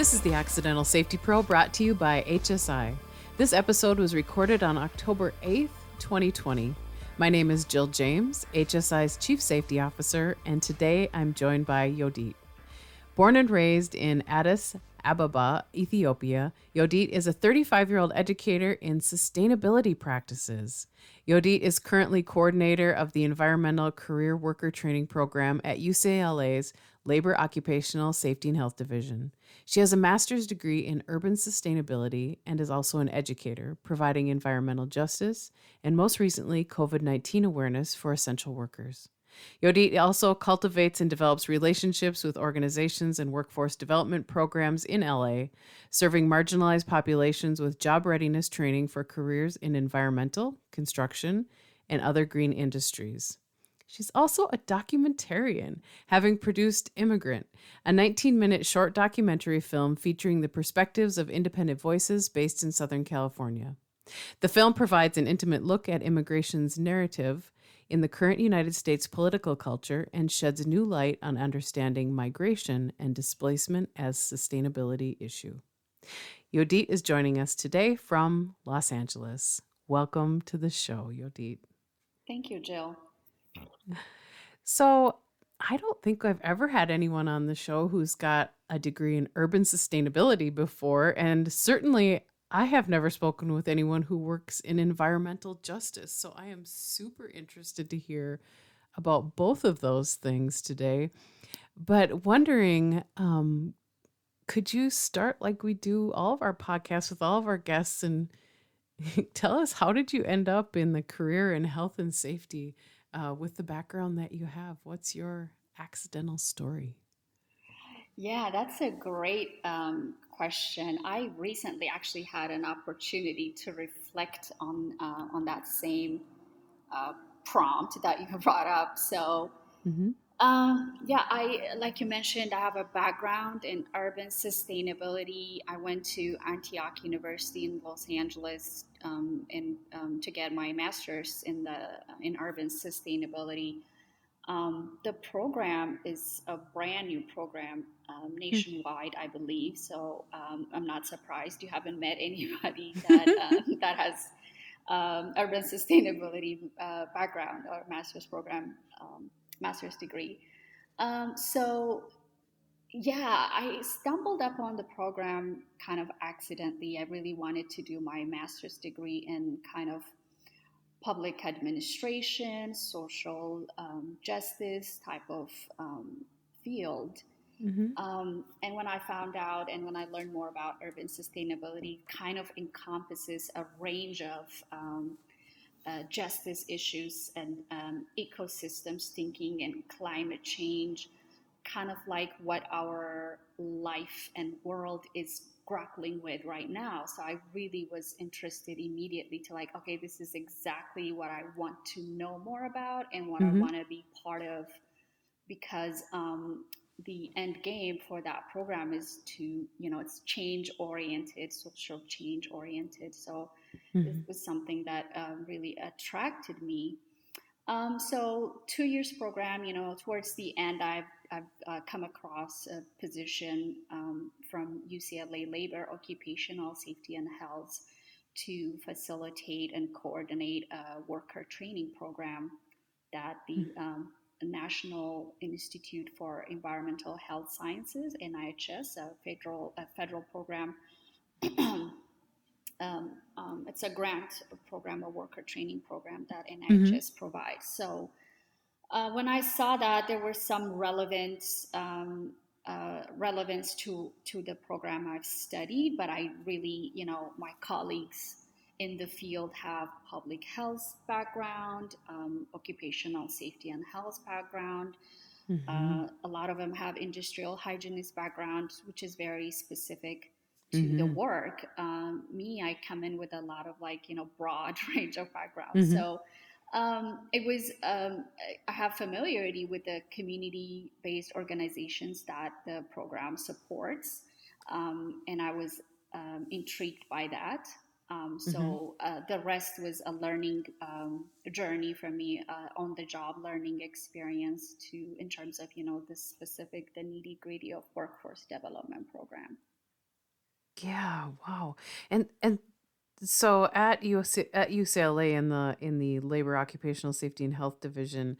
This is the Accidental Safety Pro brought to you by HSI. This episode was recorded on October 8th, 2020. My name is Jill James, HSI's Chief Safety Officer, and today I'm joined by Yodit. Born and raised in Addis Ababa, Ethiopia, Yodit is a 35 year old educator in sustainability practices. Yodit is currently coordinator of the Environmental Career Worker Training Program at UCLA's Labor Occupational Safety and Health Division. She has a master's degree in urban sustainability and is also an educator, providing environmental justice and most recently COVID 19 awareness for essential workers. Yodit also cultivates and develops relationships with organizations and workforce development programs in LA, serving marginalized populations with job readiness training for careers in environmental, construction, and other green industries. She's also a documentarian, having produced Immigrant, a 19 minute short documentary film featuring the perspectives of independent voices based in Southern California. The film provides an intimate look at immigration's narrative in the current United States political culture and sheds new light on understanding migration and displacement as sustainability issue. Yodit is joining us today from Los Angeles. Welcome to the show, Yodit. Thank you, Jill. So, I don't think I've ever had anyone on the show who's got a degree in urban sustainability before. And certainly, I have never spoken with anyone who works in environmental justice. So, I am super interested to hear about both of those things today. But wondering, um, could you start like we do all of our podcasts with all of our guests and tell us how did you end up in the career in health and safety? Uh, with the background that you have, what's your accidental story? Yeah, that's a great um, question. I recently actually had an opportunity to reflect on uh, on that same uh, prompt that you brought up. So, mm-hmm. Um, yeah, I like you mentioned, I have a background in urban sustainability. I went to Antioch University in Los Angeles um, in, um, to get my master's in the in urban sustainability. Um, the program is a brand new program um, nationwide, I believe. So um, I'm not surprised you haven't met anybody that uh, that has urban sustainability uh, background or master's program master's degree. Um, so, yeah, I stumbled upon the program kind of accidentally. I really wanted to do my master's degree in kind of public administration, social um, justice type of um, field. Mm-hmm. Um, and when I found out and when I learned more about urban sustainability, kind of encompasses a range of um, uh, justice issues and um, ecosystems thinking and climate change, kind of like what our life and world is grappling with right now. So I really was interested immediately to like, okay, this is exactly what I want to know more about and what mm-hmm. I want to be part of because um, the end game for that program is to, you know, it's change oriented, social change oriented. So mm-hmm. this was something that uh, really attracted me. Um, so two years program, you know, towards the end, I've, I've uh, come across a position um, from UCLA Labor Occupational Safety and Health to facilitate and coordinate a worker training program that the mm-hmm. um, National Institute for Environmental Health Sciences (NIHS), a federal a federal program. um, um, it's a grant program, a worker training program that NIHS mm-hmm. provides. So uh, when I saw that, there was some relevance um, uh, relevance to to the program I've studied, but I really, you know, my colleagues in the field have public health background, um, occupational safety and health background. Mm-hmm. Uh, a lot of them have industrial hygienist background, which is very specific to mm-hmm. the work. Um, me, I come in with a lot of like you know broad range of background. Mm-hmm. So um, it was um, I have familiarity with the community-based organizations that the program supports, um, and I was um, intrigued by that. Um, so mm-hmm. uh, the rest was a learning um, journey for me, uh, on the job learning experience to in terms of you know the specific the nitty gritty of workforce development program. Yeah, wow. And and so at US at UCLA in the in the Labor Occupational Safety and Health Division,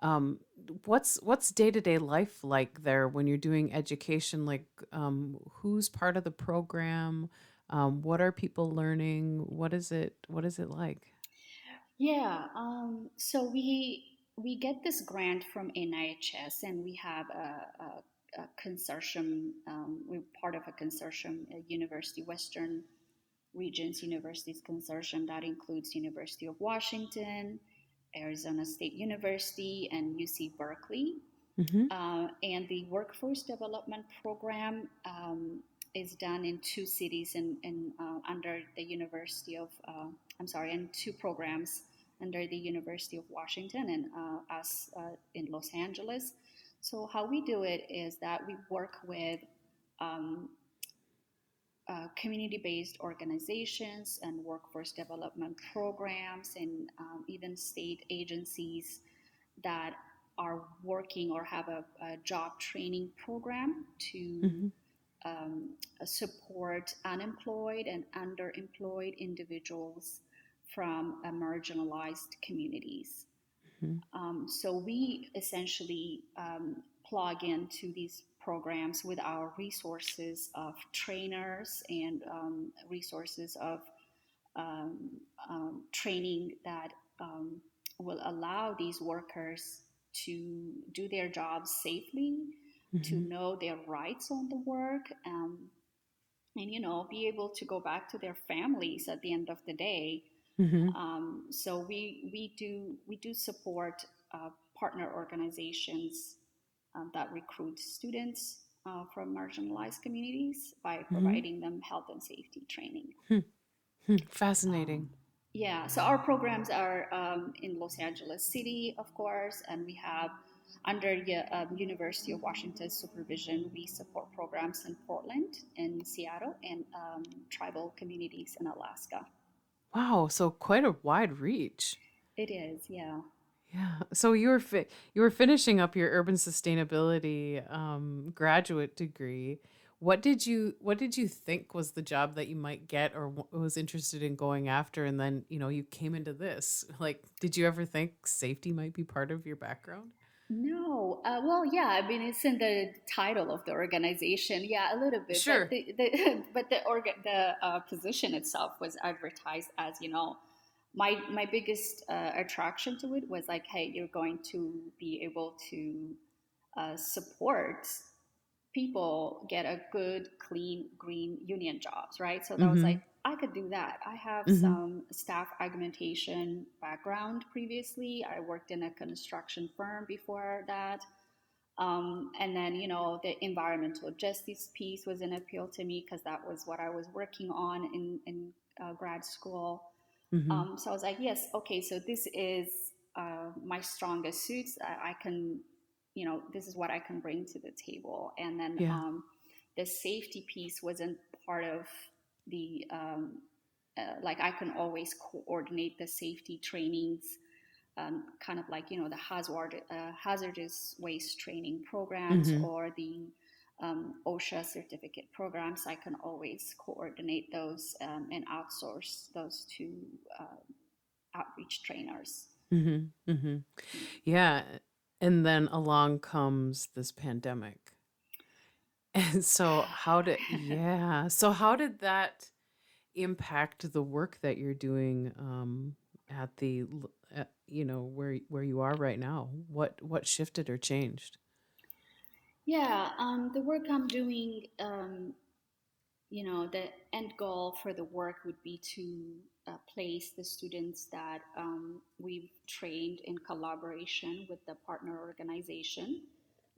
um, what's what's day-to-day life like there when you're doing education? Like, um, who's part of the program? Um, what are people learning? What is it what is it like? Yeah, um, so we we get this grant from NIHS, and we have a, a, a consortium. Um, we're part of a consortium, a University Western Regions Universities Consortium that includes University of Washington, Arizona State University, and UC Berkeley. Mm-hmm. Uh, and the workforce development program um, is done in two cities in, in uh, under the University of uh, I'm sorry, in two programs under the University of Washington and uh, us uh, in Los Angeles. So how we do it is that we work with um, uh, community-based organizations and workforce development programs and um, even state agencies that are working or have a, a job training program to Mm-hmm. um, support unemployed and underemployed individuals from marginalized communities. Mhm. Um, so we essentially um, plug into these programs with our resources of trainers and um, resources of um, um, training that um, will allow these workers to do their jobs safely, to Mm-hmm. know their rights on the work, um, and you know, be able to go back to their families at the end of the day Mm-hmm. um, so we we do we do support uh, partner organizations um, that recruit students uh, from marginalized communities by Mm-hmm. providing them health and safety training. Hmm. Fascinating. Yeah, so our programs are um, in Los Angeles City, of course, and we have under the um, University of Washington's supervision, we support programs in Portland, in Seattle, and um, tribal communities in Alaska. Wow, so quite a wide reach. It is, yeah. Yeah. So you were fi- you were finishing up your urban sustainability um, graduate degree. What did you What did you think was the job that you might get, or w- was interested in going after? And then you know you came into this. Like, did you ever think safety might be part of your background? No, uh, well, yeah. I mean, it's in the title of the organization. Yeah, a little bit. Sure. But the, the but the orga, the uh, position itself was advertised as you know, my my biggest uh, attraction to it was like, hey, you're going to be able to uh, support people get a good, clean, green union jobs, right? So that was Mm-hmm. like, I could do that. I have Mm-hmm. some staff augmentation background previously. I worked in a construction firm before that. Um, and then, you know, the environmental justice piece was an appeal to me because that was what I was working on in, in uh, grad school. Mm-hmm. Um, so I was like, yes, okay, so this is uh, my strongest suits. I, I can, you know, this is what I can bring to the table. And then Yeah. um, the safety piece wasn't part of the, um, uh, like, I can always coordinate the safety trainings, um, kind of like, you know, the hazard, uh, hazardous waste training programs Mm-hmm. or the um, OSHA certificate programs. I can always coordinate those um, and outsource those to uh, outreach trainers. Mm-hmm. Mm-hmm. Yeah. And then along comes this pandemic. And so how did yeah. So how did that impact the work that you're doing um at the you know where where you are right now? What what shifted or changed? Yeah, um, the work I'm doing, um, you know, the end goal for the work would be to uh, place the students that um, we've trained in collaboration with the partner organization,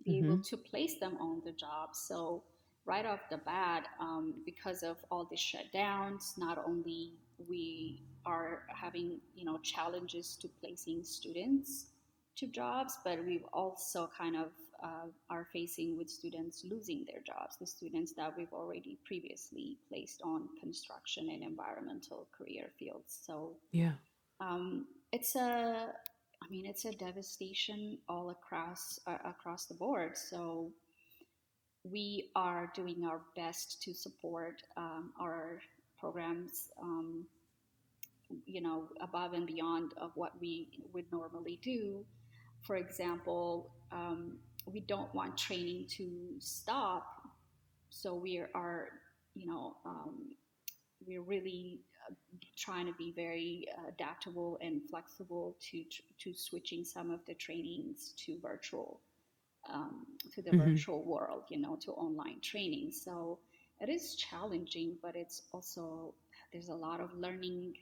be able Mhm. to place them on the job. So, right off the bat, um, because of all the shutdowns, not only we are having, you know, challenges to placing students to jobs, but we've also kind of uh, are facing with students losing their jobs, the students that we've already previously placed on construction and environmental career fields. So Yeah. um, it's a, I mean, it's a devastation all across uh, across the board. So we are doing our best to support um, our programs, um, you know, above and beyond of what we would normally do. For example, um, we don't want training to stop, so we are, you know, um, we're really trying to be very uh, adaptable and flexible to to switching some of the trainings to virtual um, to the mm-hmm. virtual world, you know, to online training. So it is challenging, but it's also there's a lot of learning,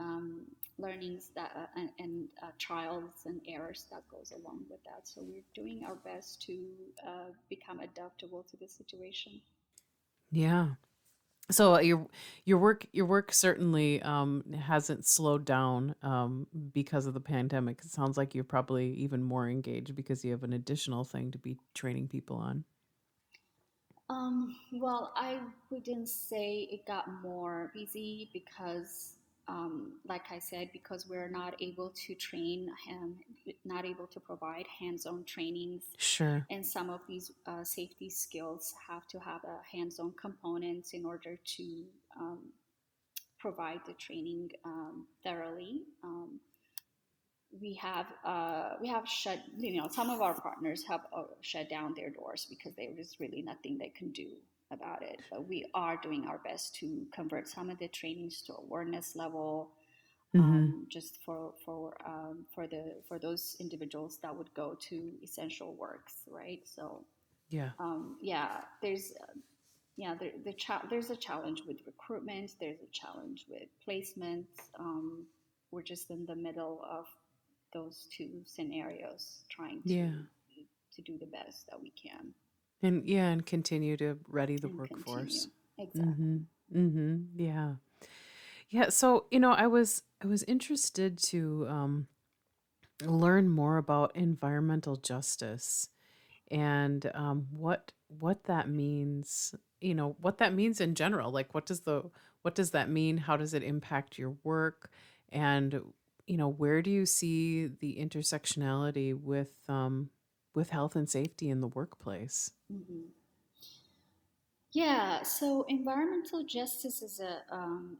um, learnings that uh, and, and uh, trials and errors that goes along with that. So we're doing our best to uh, become adaptable to the situation. Yeah, so uh, your your work your work certainly um, hasn't slowed down um, because of the pandemic. It sounds like you're probably even more engaged because you have an additional thing to be training people on. Um, well, I wouldn't say it got more busy because um, like I said, because we're not able to train, um, not able to provide hands-on trainings. Sure. And some of these uh, safety skills have to have a hands-on components in order to um, provide the training um, thoroughly. Um, we have uh, we have shut you know some of our partners have uh, shut down their doors because there is really nothing they can do about it. But we are doing our best to convert some of the trainings to awareness level, mm-hmm. um, just for for um, for the for those individuals that would go to essential works, right? So yeah, um, yeah, there's. Yeah, the, the cha- there's a challenge with recruitment. There's a challenge with placement. Um, we're just in the middle of those two scenarios, trying to yeah. to do the best that we can. And yeah, and continue to ready the workforce. Continue. Exactly. Mm-hmm. Mm-hmm. Yeah. Yeah. So, you know, I was I was interested to um, learn more about environmental justice and um, what what that means. You know, what that means in general. Like, what does the what does that mean? How does it impact your work? And you know, where do you see the intersectionality with um, with health and safety in the workplace? Mm-hmm. Yeah, so environmental justice is a um,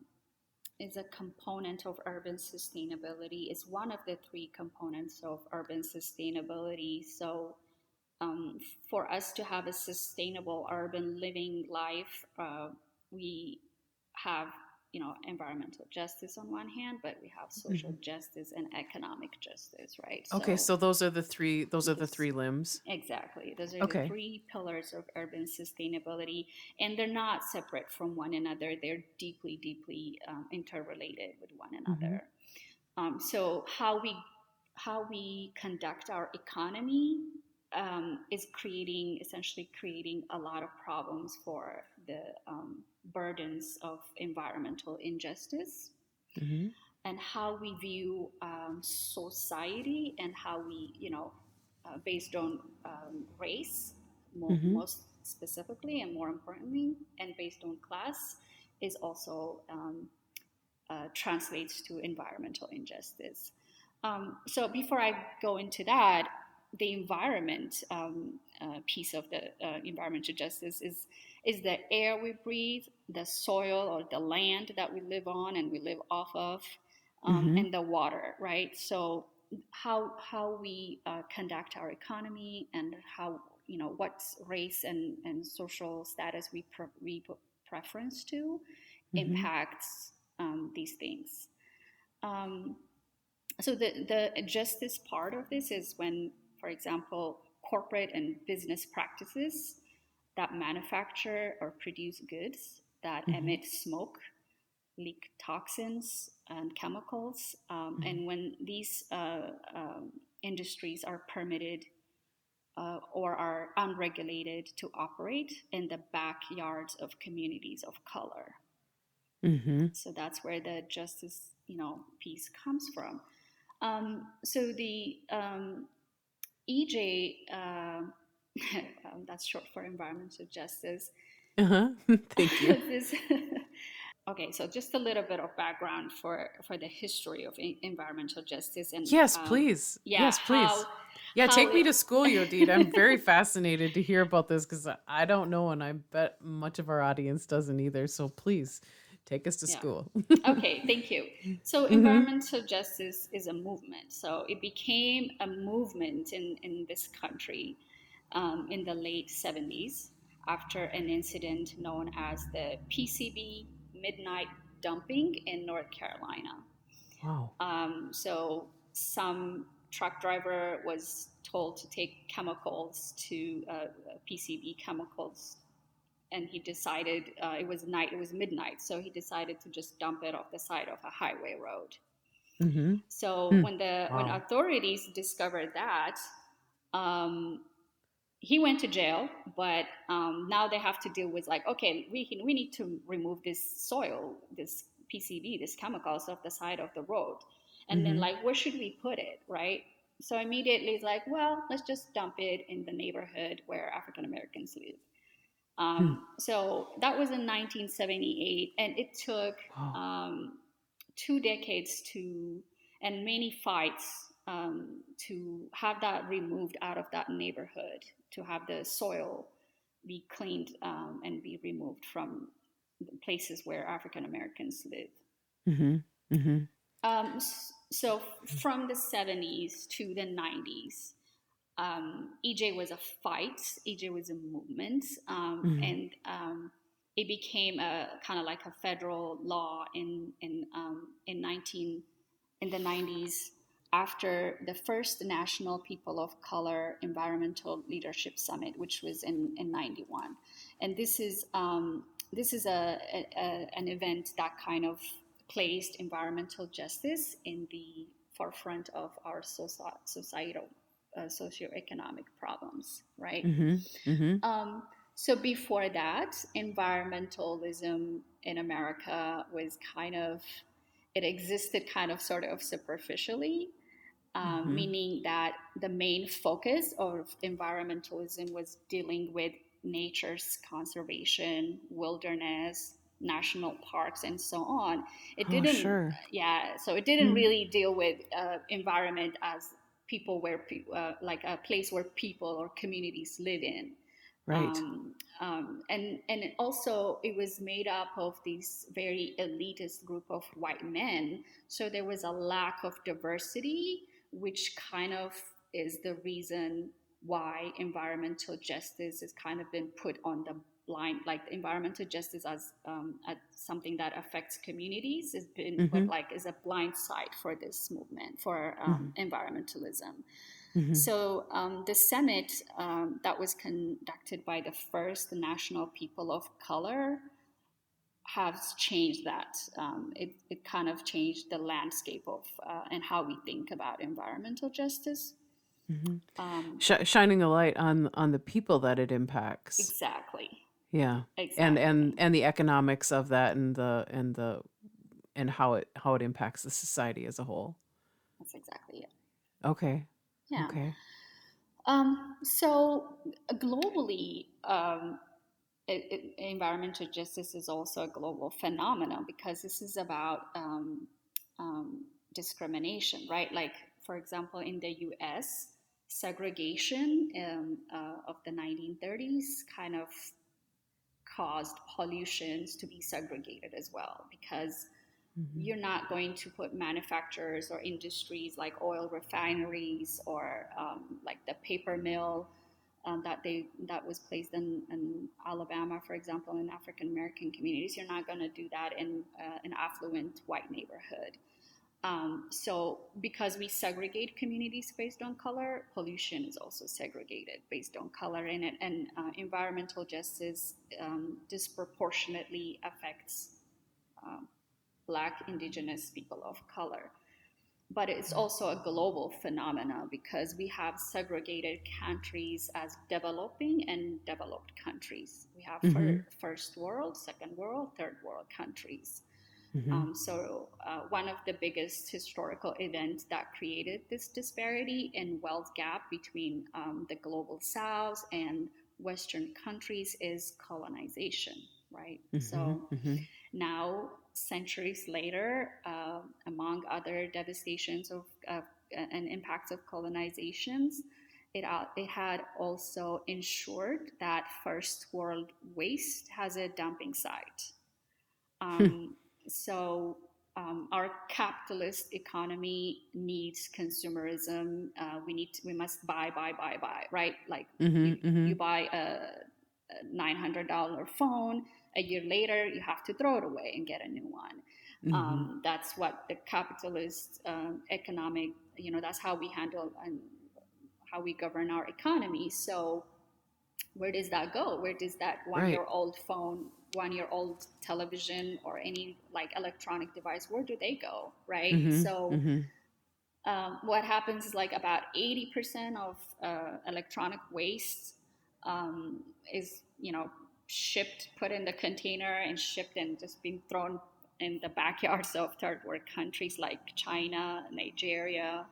is a component of urban sustainability. It's one of the three components of urban sustainability. So, um, for us to have a sustainable urban living life, uh, we have you know environmental justice on one hand but we have social mm-hmm. justice and economic justice right okay so, so those are the three those are the three limbs exactly those are okay. the three pillars of urban sustainability and they're not separate from one another they're deeply deeply um, interrelated with one mm-hmm. another mm-hmm. um, so how we how we conduct our economy um, is creating essentially creating a lot of problems for the um, burdens of environmental injustice mm-hmm. and how we view um, society and how we you know uh, based on um, race more, mm-hmm. most specifically and more importantly and based on class is also um, uh, translates to environmental injustice um, so before i go into that the environment um, uh, piece of the uh, environmental justice is is the air we breathe, the soil or the land that we live on and we live off of, um, mm-hmm. and the water, right? So how how we uh, conduct our economy and how you know what race and, and social status we pre- we put preference to mm-hmm. impacts um, these things. Um, so the the justice part of this is when for example, corporate and business practices that manufacture or produce goods that mm-hmm. emit smoke, leak toxins and chemicals. Um, mm-hmm. And when these uh, um, industries are permitted uh, or are unregulated to operate in the backyards of communities of color. Mm-hmm. So that's where the justice, you know, piece comes from. Um, so the um, EJ, uh, um, that's short for environmental justice. Uh huh. Thank you. this, Okay, so just a little bit of background for for the history of environmental justice and yes, um, please, yeah, yes, please, how, yeah, how take it, me to school, Yodit. I'm very fascinated to hear about this because I don't know, and I bet much of our audience doesn't either. So please take us to yeah. school. okay, thank you. So mm-hmm. environmental justice is a movement. So it became a movement in in this country um, in the late 70s after an incident known as the PCB midnight dumping in North Carolina. Wow. Um, so some truck driver was told to take chemicals to uh, PCB chemicals, and he decided uh, it was night. It was midnight, so he decided to just dump it off the side of a highway road. Mm-hmm. So mm. when the wow. when authorities discovered that, um, he went to jail, but um, now they have to deal with like, okay, we we need to remove this soil, this PCB, this chemicals off the side of the road, and mm-hmm. then like, where should we put it, right? So immediately it's like, well, let's just dump it in the neighborhood where African Americans live. Um, hmm. So that was in 1978, and it took wow. um, two decades to and many fights um, to have that removed out of that neighborhood to have the soil be cleaned um, and be removed from places where African Americans live. Mm-hmm. Mm-hmm. Um, so from the 70s to the 90s, um, EJ was a fight. EJ was a movement, um, mm-hmm. and um, it became a kind of like a federal law in in um, in 19 in the 90s after the first National People of Color Environmental Leadership Summit, which was in, in 91. And this is, um, this is a, a, an event that kind of placed environmental justice in the forefront of our societal, uh, socioeconomic problems, right? Mm-hmm. Mm-hmm. Um, so before that, environmentalism in America was kind of it existed kind of sort of superficially um, mm-hmm. meaning that the main focus of environmentalism was dealing with nature's conservation, wilderness, national parks, and so on. It oh, didn't, sure. yeah. So it didn't mm. really deal with uh, environment as people where uh, like a place where people or communities live in. Right. Um, um, and and also it was made up of these very elitist group of white men. So there was a lack of diversity which kind of is the reason why environmental justice has kind of been put on the blind like environmental justice as, um, as something that affects communities has been mm-hmm. like as a blind side for this movement for um, mm-hmm. environmentalism mm-hmm. so um, the summit um, that was conducted by the first national people of color has changed that. Um, it, it kind of changed the landscape of uh, and how we think about environmental justice. Mm-hmm. Um, Sh- shining a light on on the people that it impacts. Exactly. Yeah. Exactly. And and and the economics of that and the and the and how it how it impacts the society as a whole. That's exactly it. Okay. Yeah. Okay. Um, so globally, um, it, it, environmental justice is also a global phenomenon because this is about um, um, discrimination, right? Like, for example, in the US, segregation um, uh, of the 1930s kind of caused pollutions to be segregated as well because mm-hmm. you're not going to put manufacturers or industries like oil refineries or um, like the paper mill um, that they that was placed in, in, Alabama, for example, in African American communities. You're not going to do that in uh, an affluent white neighborhood. Um, so, because we segregate communities based on color, pollution is also segregated based on color, and, it, and uh, environmental justice um, disproportionately affects um, Black, Indigenous people of color but it's also a global phenomenon because we have segregated countries as developing and developed countries. We have mm-hmm. first world, second world, third world countries. Mm-hmm. Um, so, uh, one of the biggest historical events that created this disparity in wealth gap between um, the global south and Western countries is colonization, right? Mm-hmm. So, mm-hmm. now centuries later, uh, among other devastations of, uh, and impacts of colonizations, it, uh, it had also ensured that first world waste has a dumping site. Hmm. Um, so um, our capitalist economy needs consumerism. Uh, we need to, we must buy, buy, buy, buy, right? Like mm-hmm, you, mm-hmm. you, buy a, a nine hundred dollar phone. A year later, you have to throw it away and get a new one. Mm-hmm. Um, that's what the capitalist um, economic, you know, that's how we handle and how we govern our economy. So, where does that go? Where does that one year old phone one year old television or any like electronic device where do they go right mm-hmm, so mm-hmm. Um, what happens is like about 80% of uh, electronic waste um, is you know shipped put in the container and shipped and just being thrown in the backyards of third world countries like china nigeria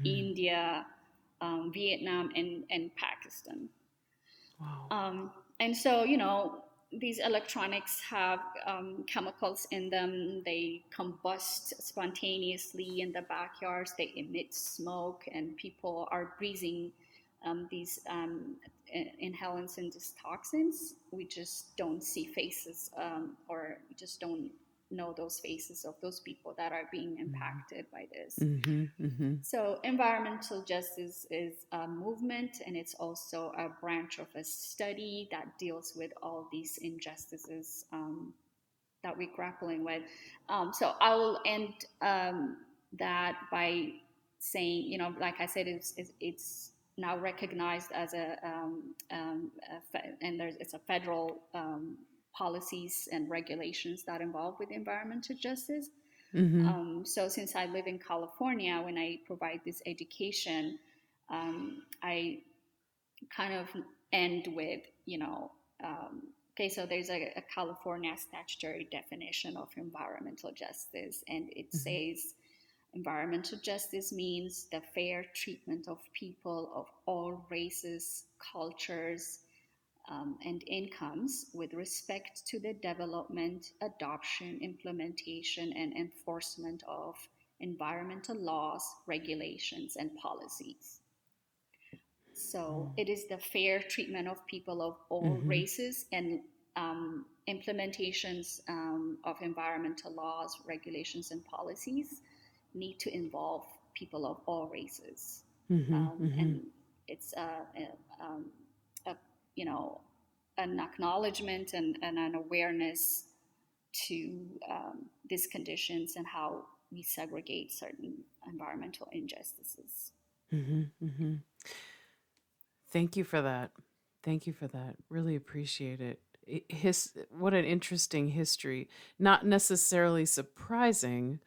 mm-hmm. india um, vietnam and, and pakistan wow. Um, and so you know these electronics have um, chemicals in them. They combust spontaneously in the backyards. They emit smoke, and people are breathing um, these um, inhalants and these toxins. We just don't see faces, um, or we just don't know those faces of those people that are being mm-hmm. impacted by this. Mm-hmm, mm-hmm. So, environmental justice is a movement and it's also a branch of a study that deals with all these injustices um, that we're grappling with. Um, so, I will end um, that by saying, you know, like I said, it's, it's now recognized as a, um, um, a fe- and there's it's a federal um, policies and regulations that involve with environmental justice. Mm-hmm. Um, so since I live in California, when I provide this education, um, I kind of end with, you know, um, okay, so there's a, a, California statutory definition of environmental justice, and it mm-hmm. says environmental justice means the fair treatment of people of all races, cultures, um, and incomes with respect to the development, adoption, implementation, and enforcement of environmental laws, regulations, and policies. So mm. it is the fair treatment of people of all mm-hmm. races and um, implementations um, of environmental laws, regulations, and policies need to involve people of all races. Mm-hmm, um, mm-hmm. And it's a, a um, you know, an acknowledgement and, and an awareness to um, these conditions and how we segregate certain environmental injustices. Mm-hmm, mm-hmm. Thank you for that. Thank you for that. Really appreciate it. His what an interesting history. Not necessarily surprising,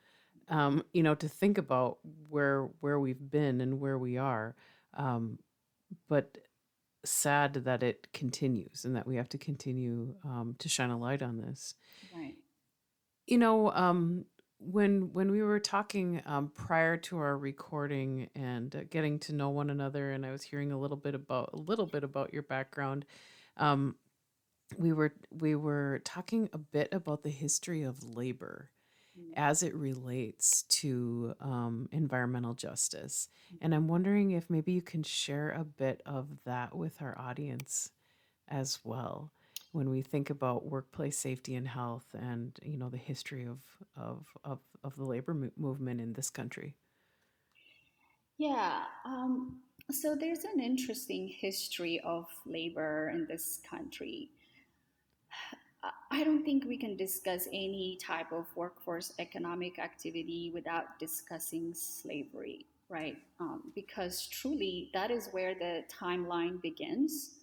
um, you know, to think about where where we've been and where we are, um, but sad that it continues and that we have to continue um, to shine a light on this. Right. You know, um, when when we were talking um, prior to our recording and uh, getting to know one another, and I was hearing a little bit about a little bit about your background, um, we were we were talking a bit about the history of labor Mm-hmm. as it relates to um, environmental justice. And I'm wondering if maybe you can share a bit of that with our audience as well when we think about workplace safety and health and you know the history of of of, of the labor mo- movement in this country yeah um, so there's an interesting history of labor in this country I don't think we can discuss any type of workforce economic activity without discussing slavery, right? Um, because truly, that is where the timeline begins.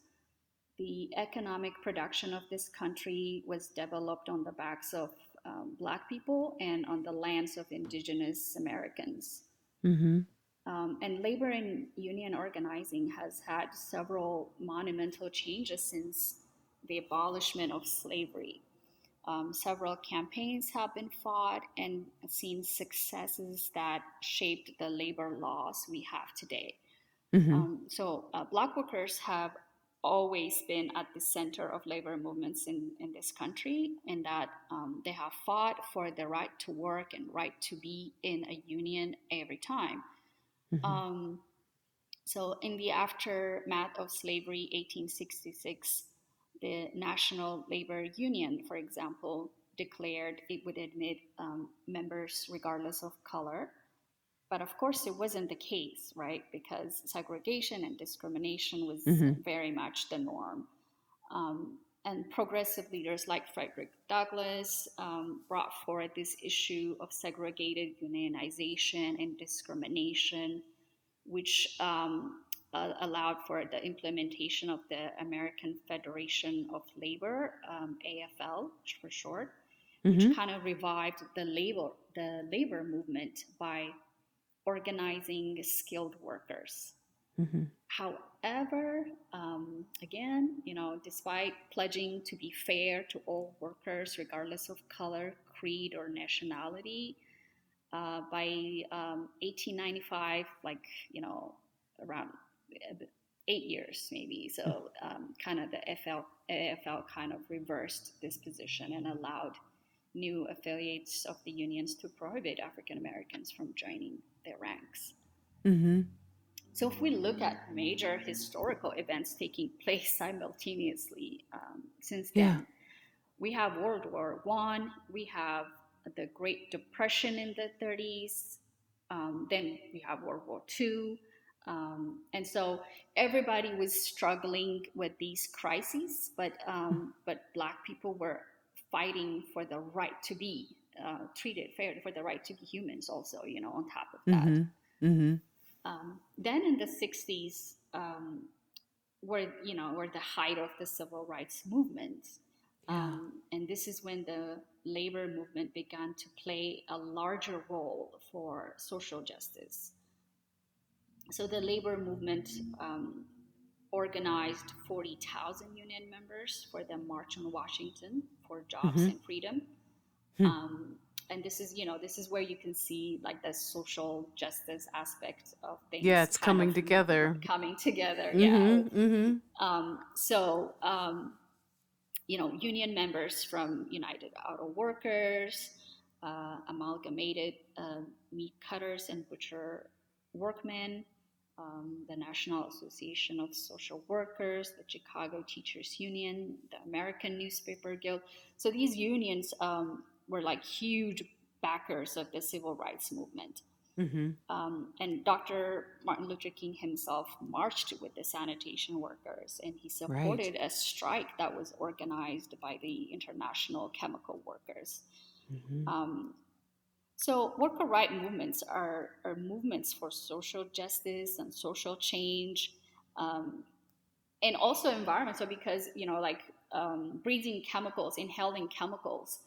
The economic production of this country was developed on the backs of um, Black people and on the lands of Indigenous Americans. Mm-hmm. Um, and labor and union organizing has had several monumental changes since the abolishment of slavery. Um, several campaigns have been fought and seen successes that shaped the labor laws we have today. Mm-hmm. Um, so, uh, black workers have always been at the center of labor movements in, in this country, in that um, they have fought for the right to work and right to be in a union every time. Mm-hmm. Um, so, in the aftermath of slavery, 1866, the National Labor Union, for example, declared it would admit um, members regardless of color. But of course, it wasn't the case, right? Because segregation and discrimination was mm-hmm. very much the norm. Um, and progressive leaders like Frederick Douglass um, brought forward this issue of segregated unionization and discrimination, which um, uh, allowed for the implementation of the American Federation of Labor, um, AFL for short, mm-hmm. which kind of revived the labor the labor movement by organizing skilled workers. Mm-hmm. However, um, again, you know, despite pledging to be fair to all workers, regardless of color, creed, or nationality, uh, by um, 1895, like you know, around eight years maybe. So um, kind of the FL, AFL kind of reversed this position and allowed new affiliates of the unions to prohibit African Americans from joining their ranks. Mm-hmm. So if we look at major historical events taking place simultaneously um, since then, yeah. we have World War One, we have the Great Depression in the 30s, um, then we have World War Two, um, and so everybody was struggling with these crises, but um, but Black people were fighting for the right to be uh, treated fairly, for the right to be humans. Also, you know, on top of that. Mm-hmm. Mm-hmm. Um, then in the '60s, um, were you know were the height of the civil rights movement, yeah. Um, and this is when the labor movement began to play a larger role for social justice so the labor movement um, organized 40,000 union members for the March on Washington for jobs mm-hmm. and freedom. Hmm. Um, and this is, you know, this is where you can see like the social justice aspect of things. Yeah, it's coming together. Coming together, mm-hmm, yeah. Mm-hmm. Um, so, um, you know, union members from United Auto Workers, uh, Amalgamated uh, Meat Cutters and Butcher Workmen, um, the National Association of Social Workers, the Chicago Teachers Union, the American Newspaper Guild. So these unions um, were like huge backers of the civil rights movement. Mm-hmm. Um, and Dr. Martin Luther King himself marched with the sanitation workers, and he supported right. a strike that was organized by the International Chemical Workers. Mm-hmm. Um, so worker right movements are, are movements for social justice and social change, um, and also environmental because you know like um, breathing chemicals, inhaling chemicals.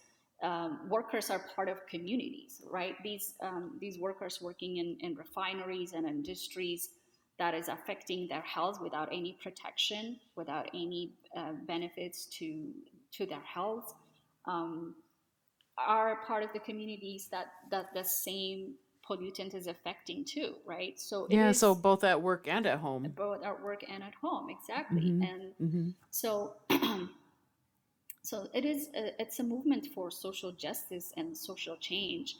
Um, workers are part of communities, right? These um, these workers working in, in refineries and industries that is affecting their health without any protection, without any uh, benefits to to their health. Um, are part of the communities that that the same pollutant is affecting too, right? So yeah, so both at work and at home. Both at work and at home, exactly. Mm-hmm. And mm-hmm. so, so it is. A, it's a movement for social justice and social change.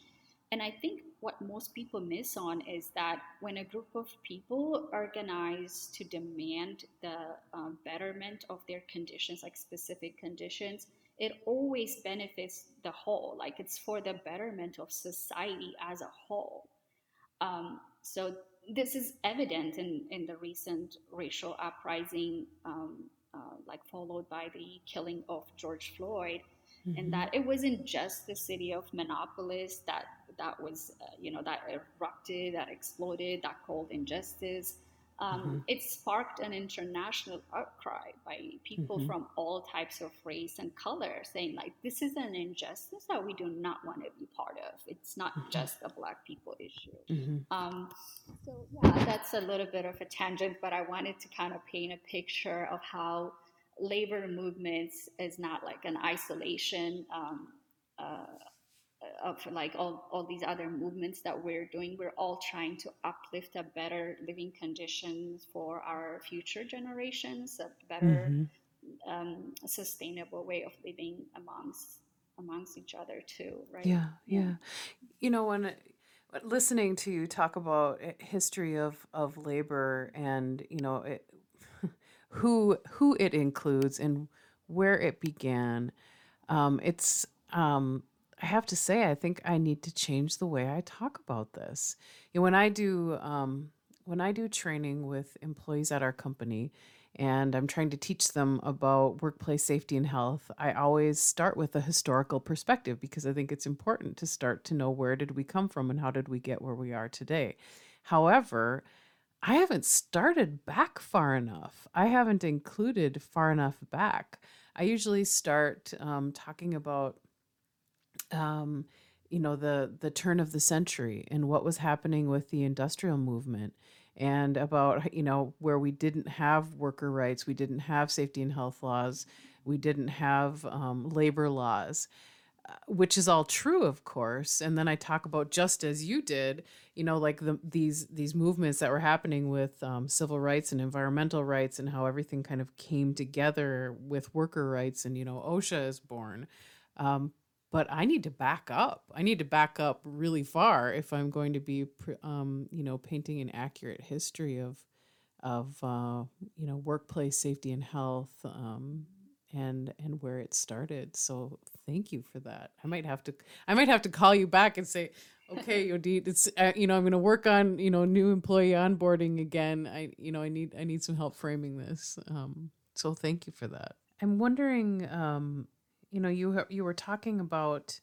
And I think what most people miss on is that when a group of people organize to demand the uh, betterment of their conditions, like specific conditions, it always benefits the whole, like it's for the betterment of society as a whole. Um, so this is evident in, in the recent racial uprising, um, uh, like followed by the killing of George Floyd, mm-hmm. and that it wasn't just the city of Minneapolis that that was, uh, you know, that erupted, that exploded, that called injustice. Um, mm-hmm. It sparked an international outcry by people mm-hmm. from all types of race and color saying, like, this is an injustice that we do not want to be part of. It's not mm-hmm. just a Black people issue. Mm-hmm. Um, so, yeah, that's a little bit of a tangent, but I wanted to kind of paint a picture of how labor movements is not like an isolation. Um, uh, of like all, all these other movements that we're doing we're all trying to uplift a better living conditions for our future generations a better mm-hmm. um, sustainable way of living amongst amongst each other too right? Yeah yeah, you know when listening to you talk about history of of labor and you know it, who who it includes and where it began um, it's um, I have to say, I think I need to change the way I talk about this. You know, when I do um, when I do training with employees at our company, and I'm trying to teach them about workplace safety and health, I always start with a historical perspective because I think it's important to start to know where did we come from and how did we get where we are today. However, I haven't started back far enough. I haven't included far enough back. I usually start um, talking about um, you know the the turn of the century and what was happening with the industrial movement and about you know where we didn't have worker rights we didn't have safety and health laws we didn't have um, labor laws uh, which is all true of course. And then i talk about just as you did you know like the, these these movements that were happening with um, civil rights and environmental rights and how everything kind of came together with worker rights and you know osha is born um, but I need to back up. I need to back up really far if I'm going to be, um, you know, painting an accurate history of, of uh, you know, workplace safety and health, um, and and where it started. So thank you for that. I might have to, I might have to call you back and say, okay, Yodit, it's uh, you know, I'm going to work on you know new employee onboarding again. I you know, I need I need some help framing this. Um, so thank you for that. I'm wondering. Um, you know you you were talking about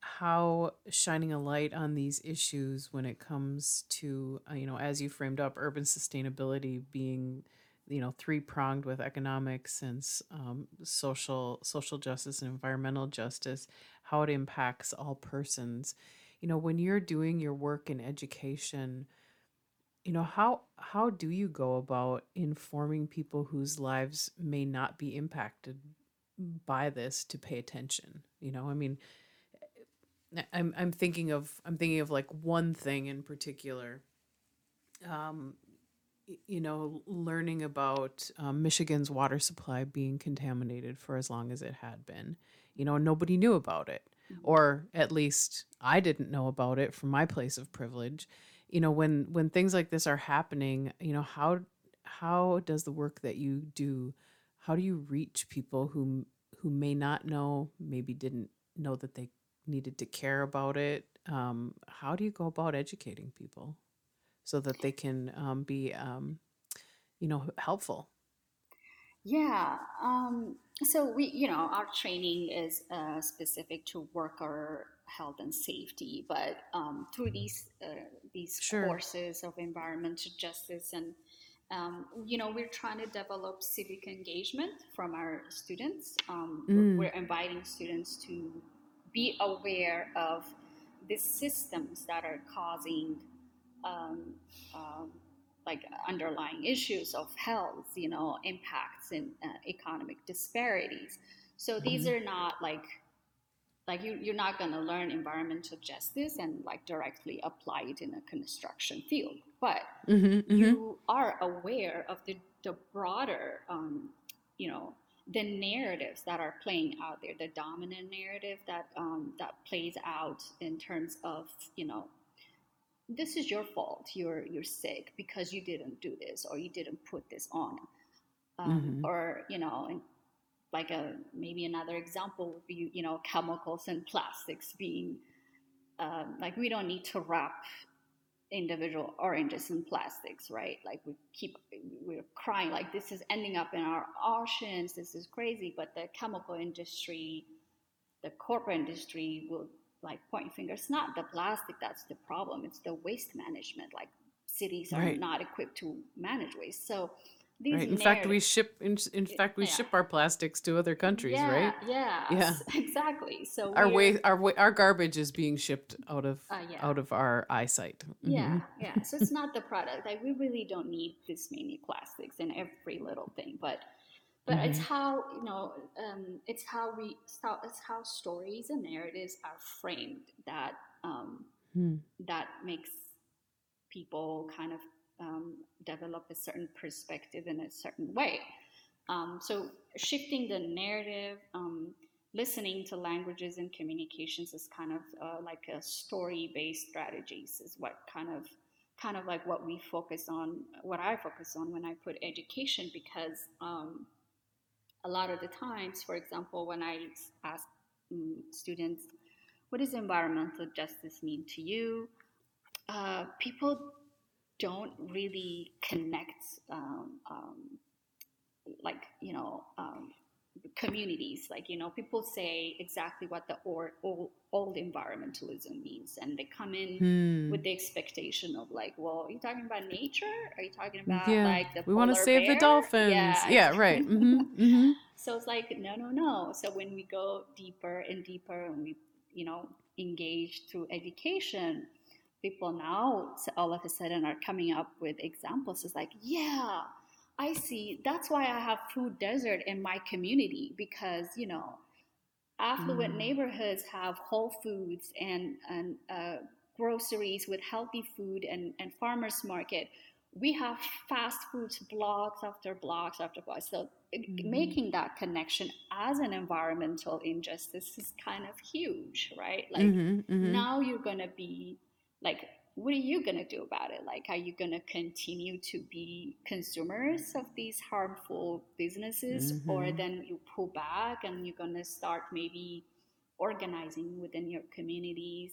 how shining a light on these issues when it comes to uh, you know as you framed up urban sustainability being you know three pronged with economics and um, social social justice and environmental justice how it impacts all persons. You know when you're doing your work in education you know how how do you go about informing people whose lives may not be impacted by this to pay attention you know? I mean eh, i'm i'm thinking of i'm thinking of like one thing in particular um you know learning about um, michigan's water supply being contaminated for as long as it had been you know nobody knew about it. Mm-hmm. or at least i didn't know about it from my place of privilege. You know when when things like this are happening you know how how does the work that you do how do you reach people who who may not know, maybe didn't know that they needed to care about it? Um, how do you go about educating people so that they can um, be, um, you know, helpful? Yeah. Um, so we, you know, our training is uh, specific to worker health and safety, but um, through these uh, these sure. courses of environmental justice and um, you know, we're trying to develop civic engagement from our students. Um, mm. We're inviting students to be aware of the systems that are causing um, um, like underlying issues of health, you know, impacts in uh, economic disparities. So these mm-hmm. are not like like you, you're not going to learn environmental justice and like directly apply it in a construction field but mm-hmm, mm-hmm. you are aware of the, the broader um, you know the narratives that are playing out there the dominant narrative that um, that plays out in terms of you know this is your fault you're you're sick because you didn't do this or you didn't put this on um, mm-hmm. or you know like a maybe another example would be you know chemicals and plastics being um, like we don't need to wrap individual oranges and plastics right? Like we keep we're crying like this is ending up in our oceans this is crazy but the chemical industry the corporate industry will like point fingers. It's not the plastic that's the problem it's the waste management like cities are right. not equipped to manage waste. So these right. In fact, we ship. In, in fact, we yeah. ship our plastics to other countries, yeah, right? Yeah. Yeah. Exactly. So our way, our way, our garbage is being shipped out of uh, yeah. out of our eyesight. Mm-hmm. Yeah. Yeah. So it's not the product. Like we really don't need this many plastics in every little thing, but but mm-hmm. it's how you know um, it's how we it's how stories and narratives are framed that um, hmm. that makes people kind of um, develop a certain perspective in a certain way. Um, so shifting the narrative um, listening to languages and communications is kind of uh, like a story-based strategies is what kind of kind of like what we focus on what i focus on when i put education because um, a lot of the times for example when i ask um, students what does environmental justice mean to you? Uh, people don't really connect um, um like you know um, communities. Like, you know, people say exactly what the old, old, old environmentalism means. And they come in hmm. with the expectation of, like, well, are you talking about nature? Are you talking about, yeah. like, the We want to save bear? the dolphins. Yeah, yeah right. Mm-hmm. Mm-hmm. So it's like, no, no, no. So when we go deeper and deeper and we, you know, engage through education, people now all of a sudden are coming up with examples. It's like, yeah, I see. That's why I have food desert in my community because, you know, affluent mm. neighborhoods have whole foods and, and uh, groceries with healthy food and, and farmers market. We have fast foods blocks after blocks after blocks. So mm. making that connection as an environmental injustice is kind of huge, right? Like mm-hmm, mm-hmm. now you're going to be like what are you going to do about it? Like, are you going to continue to be consumers of these harmful businesses, mm-hmm. or then you pull back and you're going to start maybe organizing within your communities,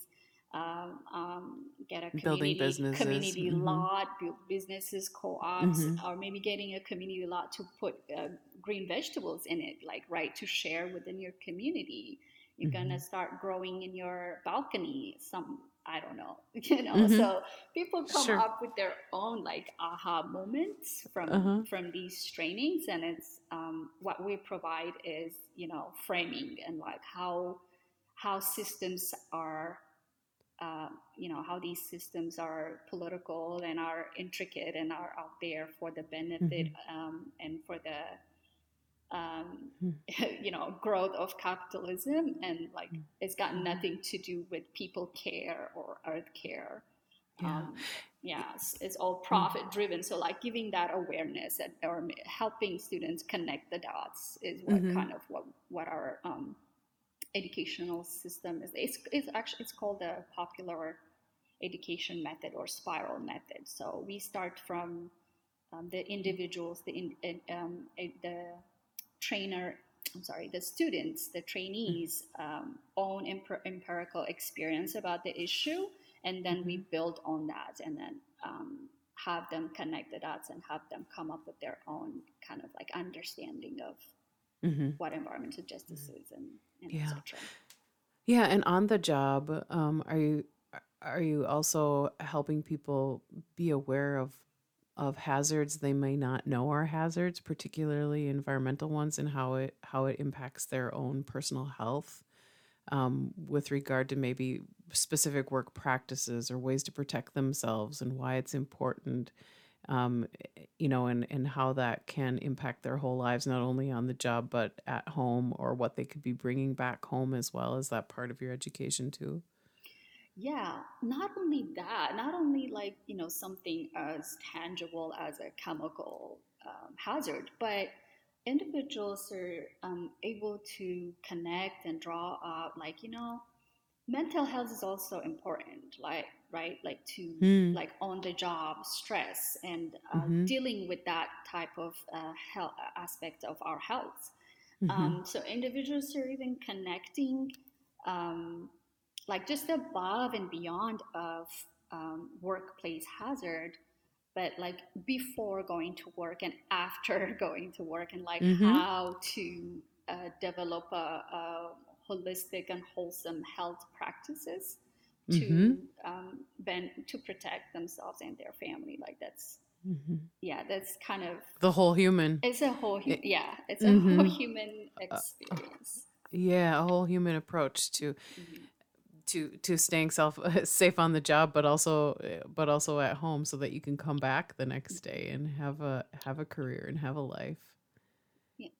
um, um, get a community, community mm-hmm. lot, build businesses, co-ops, mm-hmm. or maybe getting a community lot to put uh, green vegetables in it, like right to share within your community. You're gonna mm-hmm. start growing in your balcony some I don't know, you know. Mm-hmm. So people come sure. up with their own like aha moments from uh-huh. from these trainings, and it's um, what we provide is you know framing and like how how systems are. Uh, you know how these systems are political and are intricate and are out there for the benefit mm-hmm. um, and for the um, hmm. you know growth of capitalism and like hmm. it's got hmm. nothing to do with people care or earth care yeah, um, yeah it's, it's, all profit driven so like giving that awareness and, or helping students connect the dots is what mm-hmm. kind of what what our um, educational system is it's, it's actually it's called the popular education method or spiral method so we start from um, the individuals the in, um, the trainer I'm sorry, the students, the trainees um, own empirical experience about the issue, and then we mm-hmm. build on that, and then um, have them connect the dots and have them come up with their own kind of like understanding of mm-hmm. what environmental justice mm-hmm. is, and, and yeah, yeah. And on the job, um, are you are you also helping people be aware of of hazards they may not know are hazards, particularly environmental ones, and how it how it impacts their own personal health. Um, with regard to maybe specific work practices or ways to protect themselves and why it's important, um, you know, and, and how that can impact their whole lives, not only on the job, but at home or what they could be bringing back home as well. Is that part of your education too? Yeah, not only that, not only like, you know, something as tangible as a chemical um, hazard, but individuals are um, able to connect and draw up, like, you know, mental health is also important, like, right? Like to, mm. like, on the job stress and uh, mm-hmm. dealing with that type of uh, health aspect of our health. Mm-hmm. Um, so individuals are even connecting. Um, like just above and beyond of um, workplace hazard but like before going to work and after going to work and like mm-hmm. how to uh, develop a, a, holistic and wholesome health practices to mm-hmm. um, ben, to protect themselves and their family like that's mm-hmm. yeah that's kind of the whole human it's a whole hu- yeah it's a whole mm-hmm. human uh, uh, experience uh, yeah a whole human approach to mm-hmm to to staying self safe on the job but also but also at home so that you can come back the next day and have a have a career and have a life yes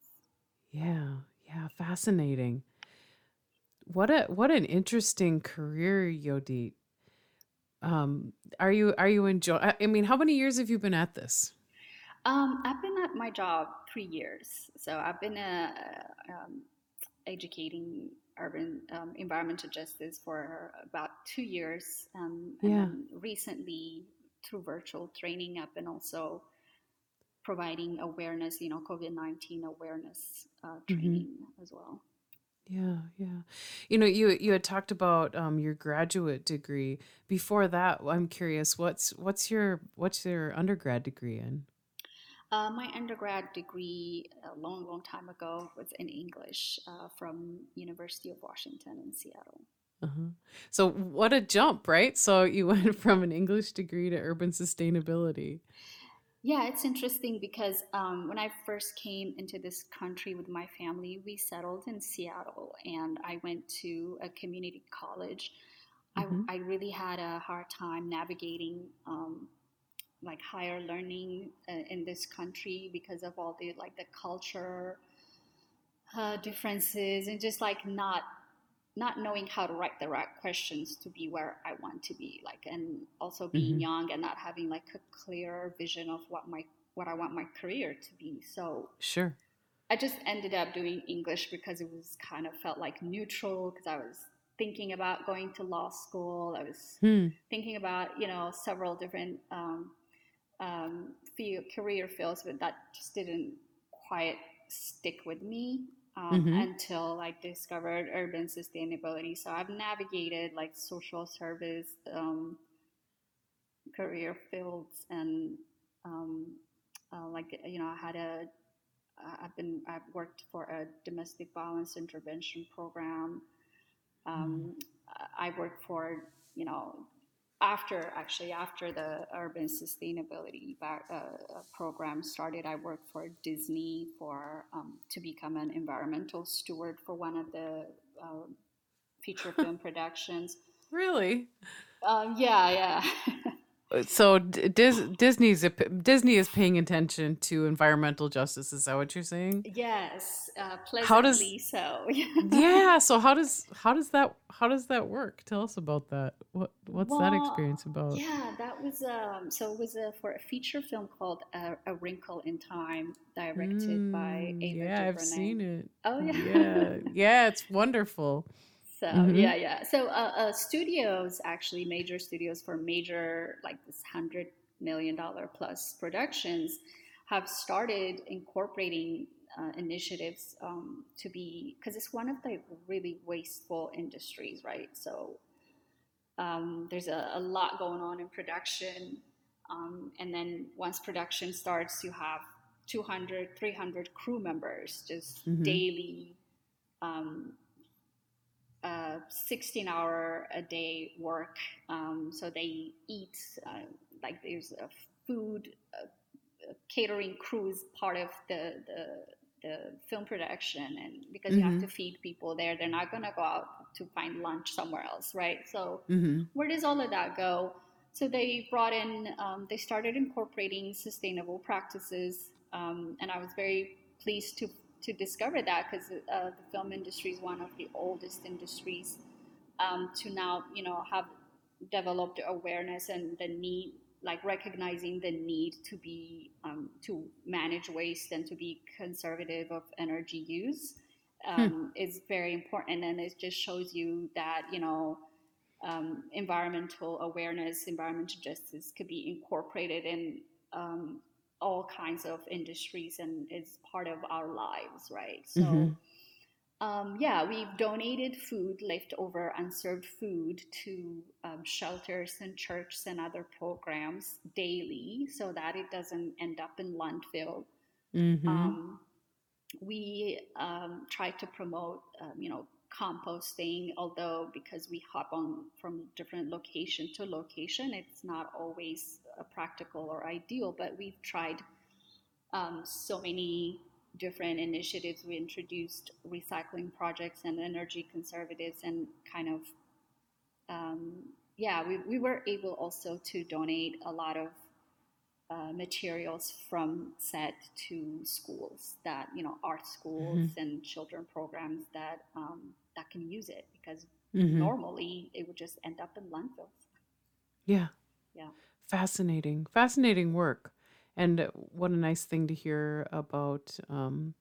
Yeah, yeah, fascinating. What a what an interesting career, Yodit. Um, are you are you enjoy? I mean, how many years have you been at this? Um, I've been at my job three years, so I've been uh, um, educating urban um, environmental justice for about two years, um, and Yeah. recently through virtual training, up and also providing awareness, you know, COVID nineteen awareness uh, hmm training as well. Yeah, yeah. You know, you you had talked about um your graduate degree. Before that, I'm curious, what's what's your what's your undergrad degree in? Uh, my undergrad degree a long, long time ago was in English uh, from University of Washington in Seattle. Uh-huh. So what a jump, right? So you went from an English degree to urban sustainability. Yeah, it's interesting because um, when I first came into this country with my family, we settled in Seattle and I went to a community college. I, hmm I really had a hard time navigating um, like higher learning uh, in this country because of all the like the culture uh, differences and just like not not knowing how to write the right questions to be where I want to be, like, and also being hmm young and not having like a clear vision of what my what I want my career to be. So Sure. I just ended up doing English because it was kind of felt like neutral because I was thinking about going to law school. I was Hmm. thinking about you know several different um, um, field, career fields, but that just didn't quite stick with me um, hmm until I discovered urban sustainability. So I've navigated like social service um, career fields and um, uh, like you know I had a I've been I've worked for a domestic violence intervention program. Um, I worked for you know after actually after the urban sustainability back, uh, uh, program started, I worked for Disney for um, to become an environmental steward for one of the uh, feature film productions. Really? Um, yeah, yeah. So Dis- Disney's a Disney is paying attention to environmental justice. Is that what you're saying? yes, uh, How does so. yeah, so how does how does that how does that work? Tell us about that. What what's that experience about? yeah, that was um, so it was uh, for a feature film called uh, A Wrinkle in Time, directed by Mm, Ava yeah, I've seen it. Oh yeah. Yeah, yeah, it's wonderful. So Mm-hmm. yeah, yeah. So uh, uh, studios, actually, major studios for major like this hundred million dollar plus productions, have started incorporating uh, initiatives um, to be because it's one of the really wasteful industries, right? So um, there's a, a lot going on in production, um, and then once production starts, you have 200, 300 crew members just Mm-hmm. daily. Uh, 16 hour a day work. Um, so they eat, uh, like there's a food uh, catering crews part of the, the, the film production. And because you have Mm-hmm. to feed people there, they're not going to go out to find lunch somewhere else, right? So Mm-hmm. where does all of that go? So they brought in, um, they started incorporating sustainable practices, um, and I was very pleased to to discover that because uh, the film industry is one of the oldest industries um, to now, you know, have developed awareness and the need, like recognizing the need to be um, to manage waste and to be conservative of energy use Hmm. um, is very important, and it just shows you that you know um, environmental awareness, environmental justice could be incorporated in um, all kinds of industries and is part of our lives, right? So, Mm-hmm. um, yeah, we've donated food, leftover unserved food to um, shelters and churches and other programs daily so that it doesn't end up in landfill. Mm-hmm. Um, we um, try to promote, um, you know, composting, although because we hop on from different location to location, it's not always uh, practical or ideal, but we've tried um, so many different initiatives. We introduced recycling projects and energy conservatives and kind of, um, yeah, we, we were able also to donate a lot of uh, materials from set to schools that you know art schools mm-hmm. and children programs that um, that can use it because mm-hmm. normally it would just end up in landfills. Yeah. Yeah. Fascinating, fascinating work, and what a nice thing to hear about um,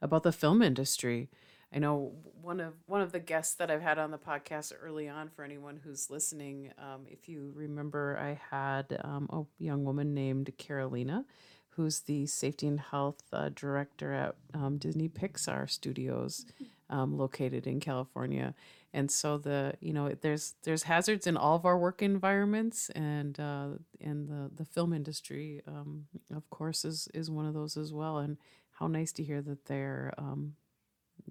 about the film industry. I know one of one of the guests that I've had on the podcast early on. For anyone who's listening, um, if you remember, I had um, a young woman named Carolina, who's the safety and health uh, director at um, Disney Pixar Studios, um, located in California. And so the you know there's there's hazards in all of our work environments, and uh, and the the film industry, um, of course, is is one of those as well. And how nice to hear that they're um,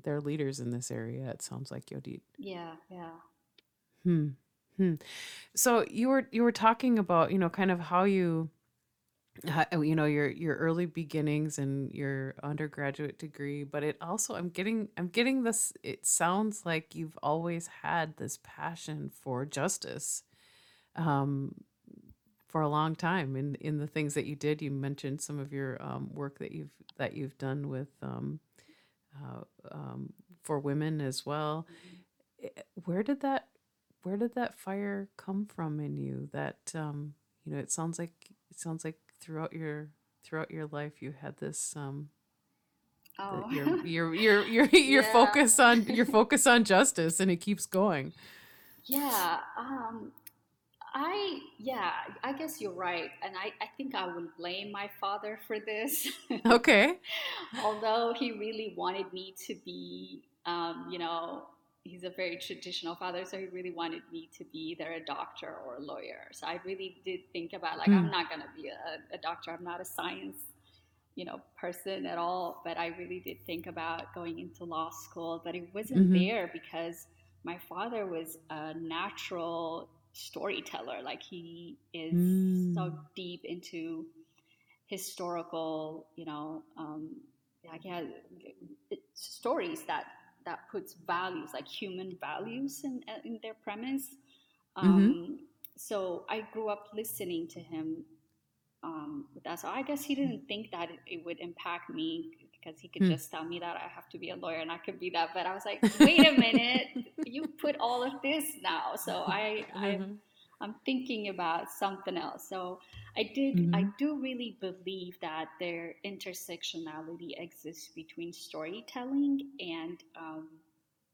they're leaders in this area. It sounds like Yodit. Yeah, yeah. Hmm. Hmm. So you were you were talking about you know kind of how you how, you know your your early beginnings and your undergraduate degree but it also i'm getting i'm getting this it sounds like you've always had this passion for justice um for a long time in in the things that you did you mentioned some of your um, work that you've that you've done with um, uh, um, for women as well. Eh, where did that where did that fire come from in you? That um, you know, it sounds like it sounds like throughout your throughout your life you had this um, oh. your your your your your yeah. focus on your focus on justice and it keeps going. Yeah, um, I yeah, I guess you're right, and I I think I would blame my father for this. Okay. Although he really wanted me to be, um, you know, he's a very traditional father, so he really wanted me to be either a doctor or a lawyer. So I really did think about like mm. I'm not gonna be a, a doctor. I'm not a science you know person at all but i really did think about going into law school but it wasn't mm-hmm. there because my father was a natural storyteller. Like he is mm. so deep into historical, you know, um, like he has stories that that puts values, like human values, in in their premise. Mm-hmm. Um, mm-hmm. So I grew up listening to him um, with that. So I guess he didn't think that it, it would impact me because he could mm. just tell me that I have to be a lawyer and I could be that. But I was like, wait a minute, you put all of this now. So I, mm-hmm. I'm, thinking about something else. So I did, mm-hmm. I do really believe that there intersectionality exists between storytelling and um,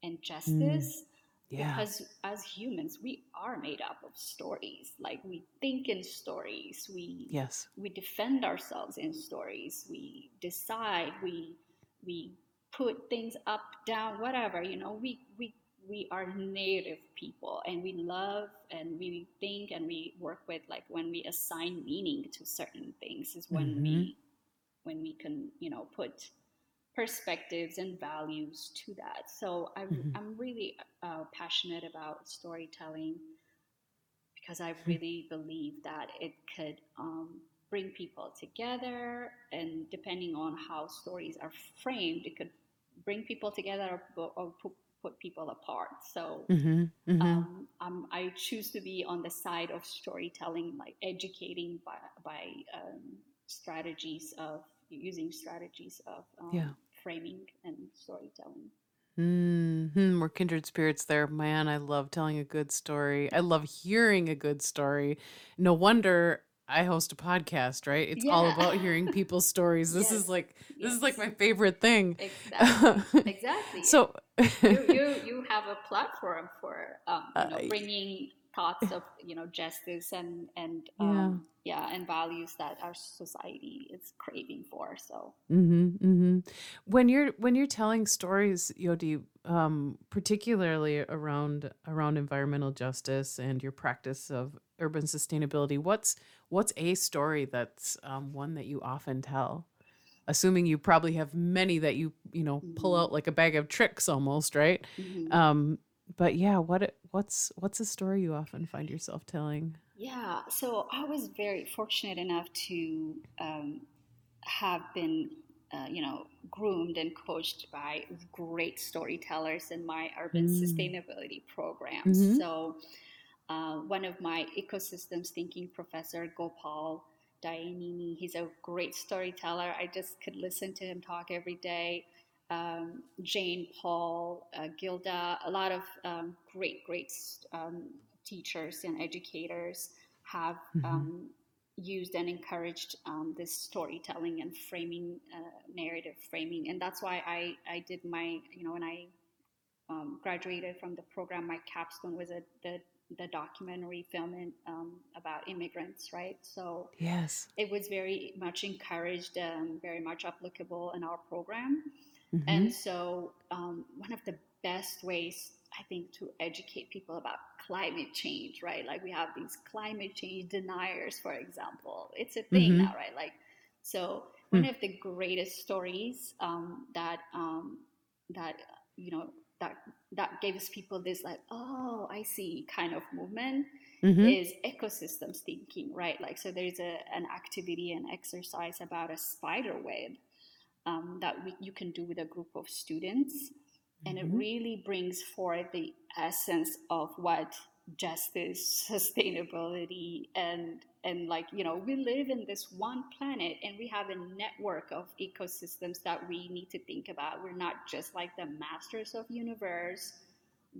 and justice. Mm. Yeah. Because as humans, we are made up of stories. Like we think in stories. We yes. We defend ourselves in stories. We decide. We we put things up, down, whatever. You know, we we we are native people and we love and we think and we work with like when we assign meaning to certain things is when mm-hmm. we when we can you know put perspectives and values to that so i'm, mm-hmm. I'm really uh, passionate about storytelling because i hmm. really believe that it could um, bring people together and depending on how stories are framed it could bring people together or, or put people apart. So mm-hmm, mm-hmm. Um, um, I choose to be on the side of storytelling, like educating by, by um, strategies of using strategies of um, yeah. framing and storytelling. Mm-hmm. We're kindred spirits there. Man, I love telling a good story. I love hearing a good story. No wonder I host a podcast, right? It's yeah. all about hearing people's stories. This yes. is like this yes. is like my favorite thing. Exactly. exactly. so you, you you have a platform for um, you know, bringing thoughts of you know justice and and um, yeah. yeah and values that our society is craving for so mm-hmm, mm-hmm. when you're when you're telling stories yodi um, particularly around around environmental justice and your practice of urban sustainability what's what's a story that's um, one that you often tell assuming you probably have many that you you know pull mm-hmm. out like a bag of tricks almost right mm-hmm. um but yeah what what's what's a story you often find yourself telling yeah so i was very fortunate enough to um, have been uh, you know groomed and coached by great storytellers in my urban mm. sustainability programs mm-hmm. so uh, one of my ecosystems thinking professor gopal Dayaneni. He's a great storyteller. I just could listen to him talk every day. Um, Jane Paul, uh, Gilda, a lot of um, great, great um, teachers and educators have mm-hmm. Um, used and encouraged um, this storytelling and framing, uh, narrative framing. And that's why I, I did my, you know, when I um, graduated from the program, my capstone was a, the the documentary film um, about immigrants, right? So yes, it was very much encouraged and very much applicable in our program. Mm-hmm. And so um, one of the best ways I think to educate people about climate change, right? Like we have these climate change deniers, for example. It's a thing mm-hmm. now, right? Like so one mm. of the greatest stories um, that um, that you know that that gives people this like oh i see kind of movement mm-hmm. is ecosystems thinking right like so there's a, an activity and exercise about a spider web um, that we, you can do with a group of students and mm-hmm. it really brings forth the essence of what justice sustainability and and like you know we live in this one planet and we have a network of ecosystems that we need to think about we're not just like the masters of universe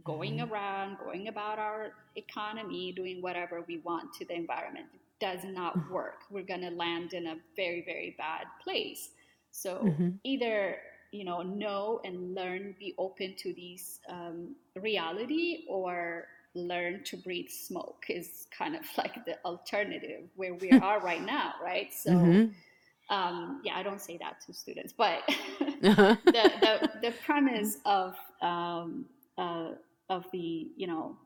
going mm-hmm. around going about our economy doing whatever we want to the environment it does not mm-hmm. work we're going to land in a very very bad place so mm-hmm. either you know know and learn be open to these um, reality or learn to breathe smoke is kind of like the alternative where we are right now, right? So, mm-hmm. um, yeah, I don't say that to students, but uh-huh. the, the, the premise of um, uh, of the you know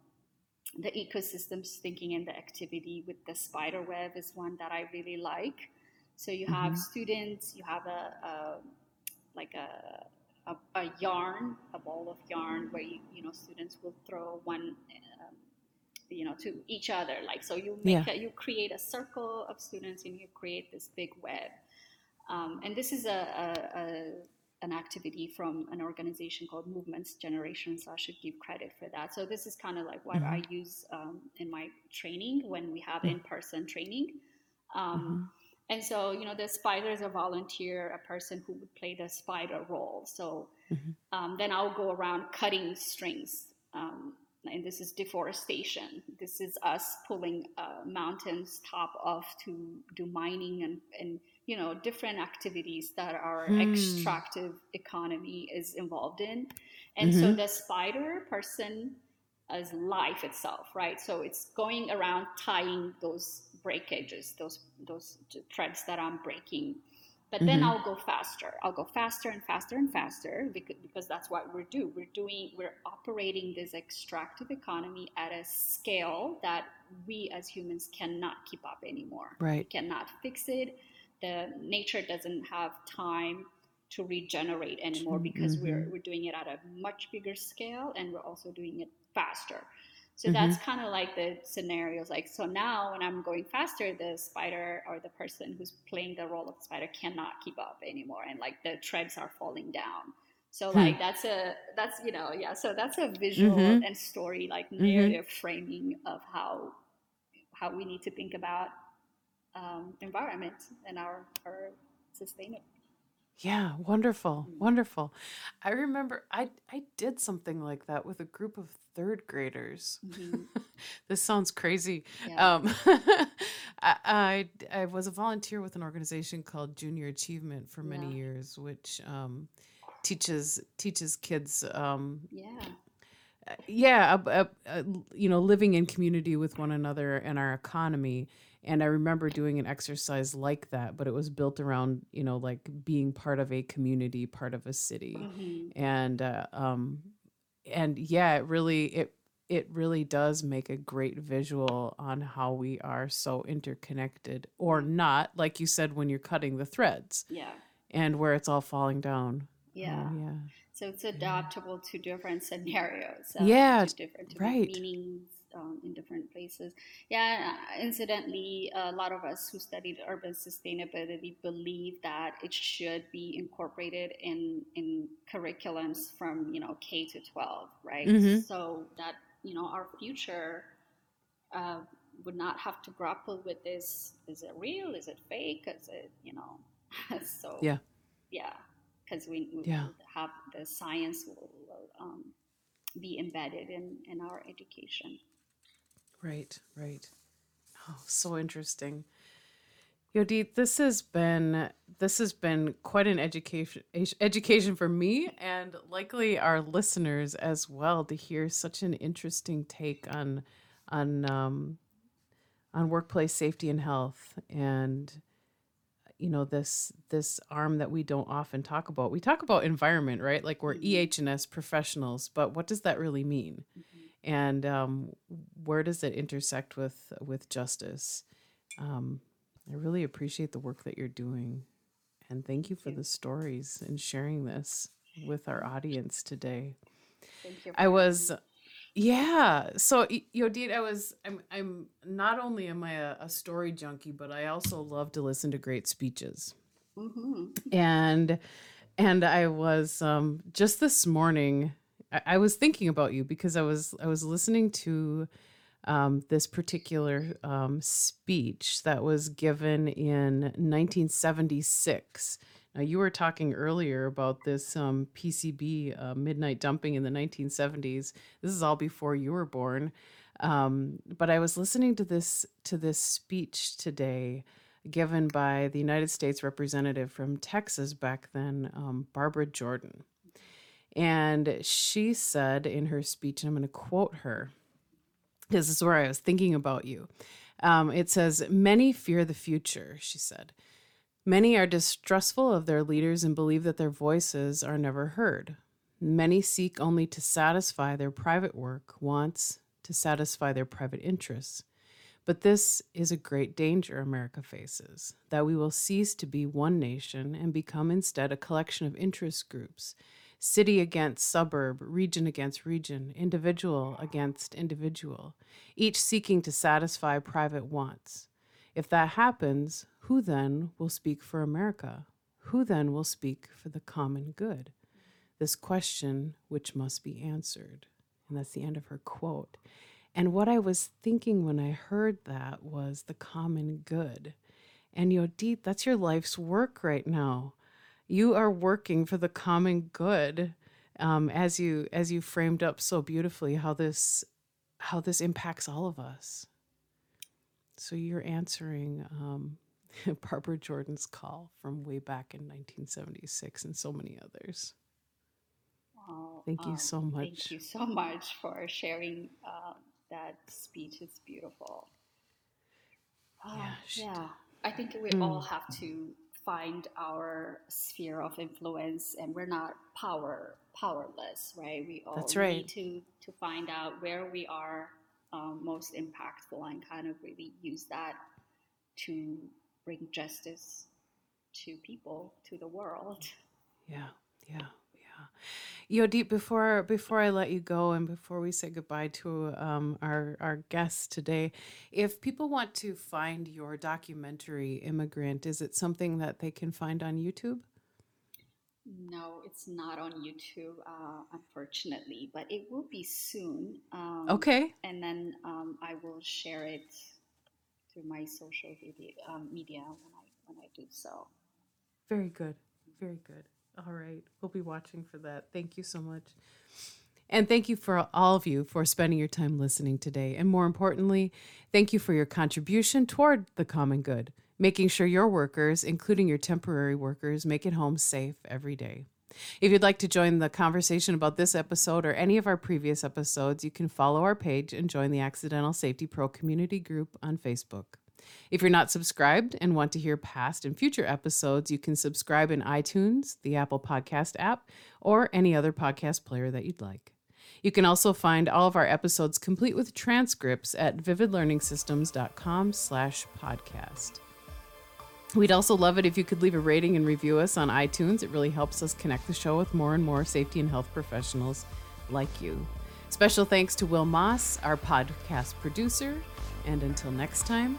the ecosystems thinking and the activity with the spider web is one that I really like. So you have mm-hmm. students, you have a, a like a a, a, yarn, a ball of yarn, where you, you know students will throw one you know to each other like so you make yeah. a, you create a circle of students and you create this big web um, and this is a, a, a, an activity from an organization called movements generation so i should give credit for that so this is kind of like what mm-hmm. i use um, in my training when we have in-person training um, mm-hmm. And so you know the spider is a volunteer a person who would play the spider role so mm-hmm. Um, then i'll go around cutting strings um, and this is deforestation. This is us pulling uh, mountains top off to do mining and, and you know different activities that our mm. extractive economy is involved in. And mm-hmm. so the spider person is life itself, right? So it's going around tying those breakages, those those threads that I'm breaking but then mm-hmm. I'll go faster. I'll go faster and faster and faster because, because that's what we're doing. We're doing, we're operating this extractive economy at a scale that we as humans cannot keep up anymore. Right. We cannot fix it. The nature doesn't have time to regenerate anymore because mm-hmm. we're, we're doing it at a much bigger scale and we're also doing it faster. So mm-hmm. that's kind of like the scenarios. Like, so now when I'm going faster, the spider or the person who's playing the role of the spider cannot keep up anymore. And like the threads are falling down. So hmm. like that's a that's you know yeah so that's a visual mm-hmm. and story like mm-hmm. narrative mm-hmm. framing of how how we need to think about um, environment and our our sustainable yeah, wonderful, mm. wonderful. I remember I I did something like that with a group of third graders. Mm-hmm. this sounds crazy. Yeah. Um, I, I, I was a volunteer with an organization called Junior Achievement for many yeah. years, which um, teaches teaches kids. Um, yeah. Uh, yeah, uh, uh, you know, living in community with one another and our economy and i remember doing an exercise like that but it was built around you know like being part of a community part of a city. Mm-hmm. and uh, um and yeah it really it it really does make a great visual on how we are so interconnected or not like you said when you're cutting the threads yeah. and where it's all falling down. Yeah. Oh, yeah. So it's adaptable yeah. to different scenarios uh, yeah to different, right. meanings um, in different places. Yeah, uh, incidentally, a lot of us who studied urban sustainability believe that it should be incorporated in in curriculums from you know K to 12, right? Mm-hmm. So that you know our future uh, would not have to grapple with this: is it real? Is it fake? Is it you know? so yeah, yeah, because we, we yeah. have the science will, will um, be embedded in in our education. Right, right. Oh, so interesting. Yodit, this has been this has been quite an education education for me and likely our listeners as well to hear such an interesting take on on um, on workplace safety and health and you know this this arm that we don't often talk about. We talk about environment, right? Like we're mm-hmm. EH&S professionals, but what does that really mean? Mm-hmm. And um, where does it intersect with with justice? Um, I really appreciate the work that you're doing. And thank you for the stories and sharing this with our audience today. Thank you. I was yeah. So Yodit, I was I'm I'm not only am I a, a, story junkie, but I also love to listen to great speeches. Mm-hmm. And and I was um just this morning I, was thinking about you because I was I was listening to um, this particular um, speech that was given in 1976. Now, you were talking earlier about this um, PCB uh, midnight dumping in the 1970s. This is all before you were born. Um, but I was listening to this to this speech today, given by the United States representative from Texas back then, um, Barbara Jordan, and she said in her speech, and I'm going to quote her this is where I was thinking about you. Um, it says, Many fear the future, she said. Many are distrustful of their leaders and believe that their voices are never heard. Many seek only to satisfy their private work, wants to satisfy their private interests. But this is a great danger America faces that we will cease to be one nation and become instead a collection of interest groups city against suburb, region against region, individual against individual, each seeking to satisfy private wants. If that happens, who then will speak for America? Who then will speak for the common good? This question which must be answered. And that's the end of her quote. And what I was thinking when I heard that was the common good. And Yodit, that's your life's work right now you are working for the common good um, as you as you framed up so beautifully how this how this impacts all of us. So you're answering um, barbara jordan's call from way back in 1976 and so many others. Oh, thank you um, so much. thank you so much for sharing uh, that speech. It's beautiful. Uh, yeah, yeah. i think we mm. all have to find our sphere of influence and we're not power powerless right? We all That's right. need to to find out where we are um, most impactful and kind of really use that to bring justice to people to the world. Yeah yeah Yodit, before before I let you go and before we say goodbye to um, our our guests today, if people want to find your documentary "Immigrant," is it something that they can find on YouTube? No, it's not on YouTube, uh, unfortunately, but it will be soon. Um, okay. And then um, I will share it through my social media, um, media when I when I do so. Very good. Very good. All right. We'll be watching for that. Thank you so much. And thank you for all of you for spending your time listening today. And more importantly, thank you for your contribution toward the common good, making sure your workers, including your temporary workers, make it home safe every day. If you'd like to join the conversation about this episode or any of our previous episodes, you can follow our page and join the Accidental Safety Pro community group on Facebook. If you're not subscribed and want to hear past and future episodes, you can subscribe in iTunes, the Apple Podcast app, or any other podcast player that you'd like. You can also find all of our episodes complete with transcripts at vividlearningsystems.com slash podcast. We'd also love it if you could leave a rating and review us on iTunes. It really helps us connect the show with more and more safety and health professionals like you. Special thanks to Will Moss, our podcast producer. And until next time,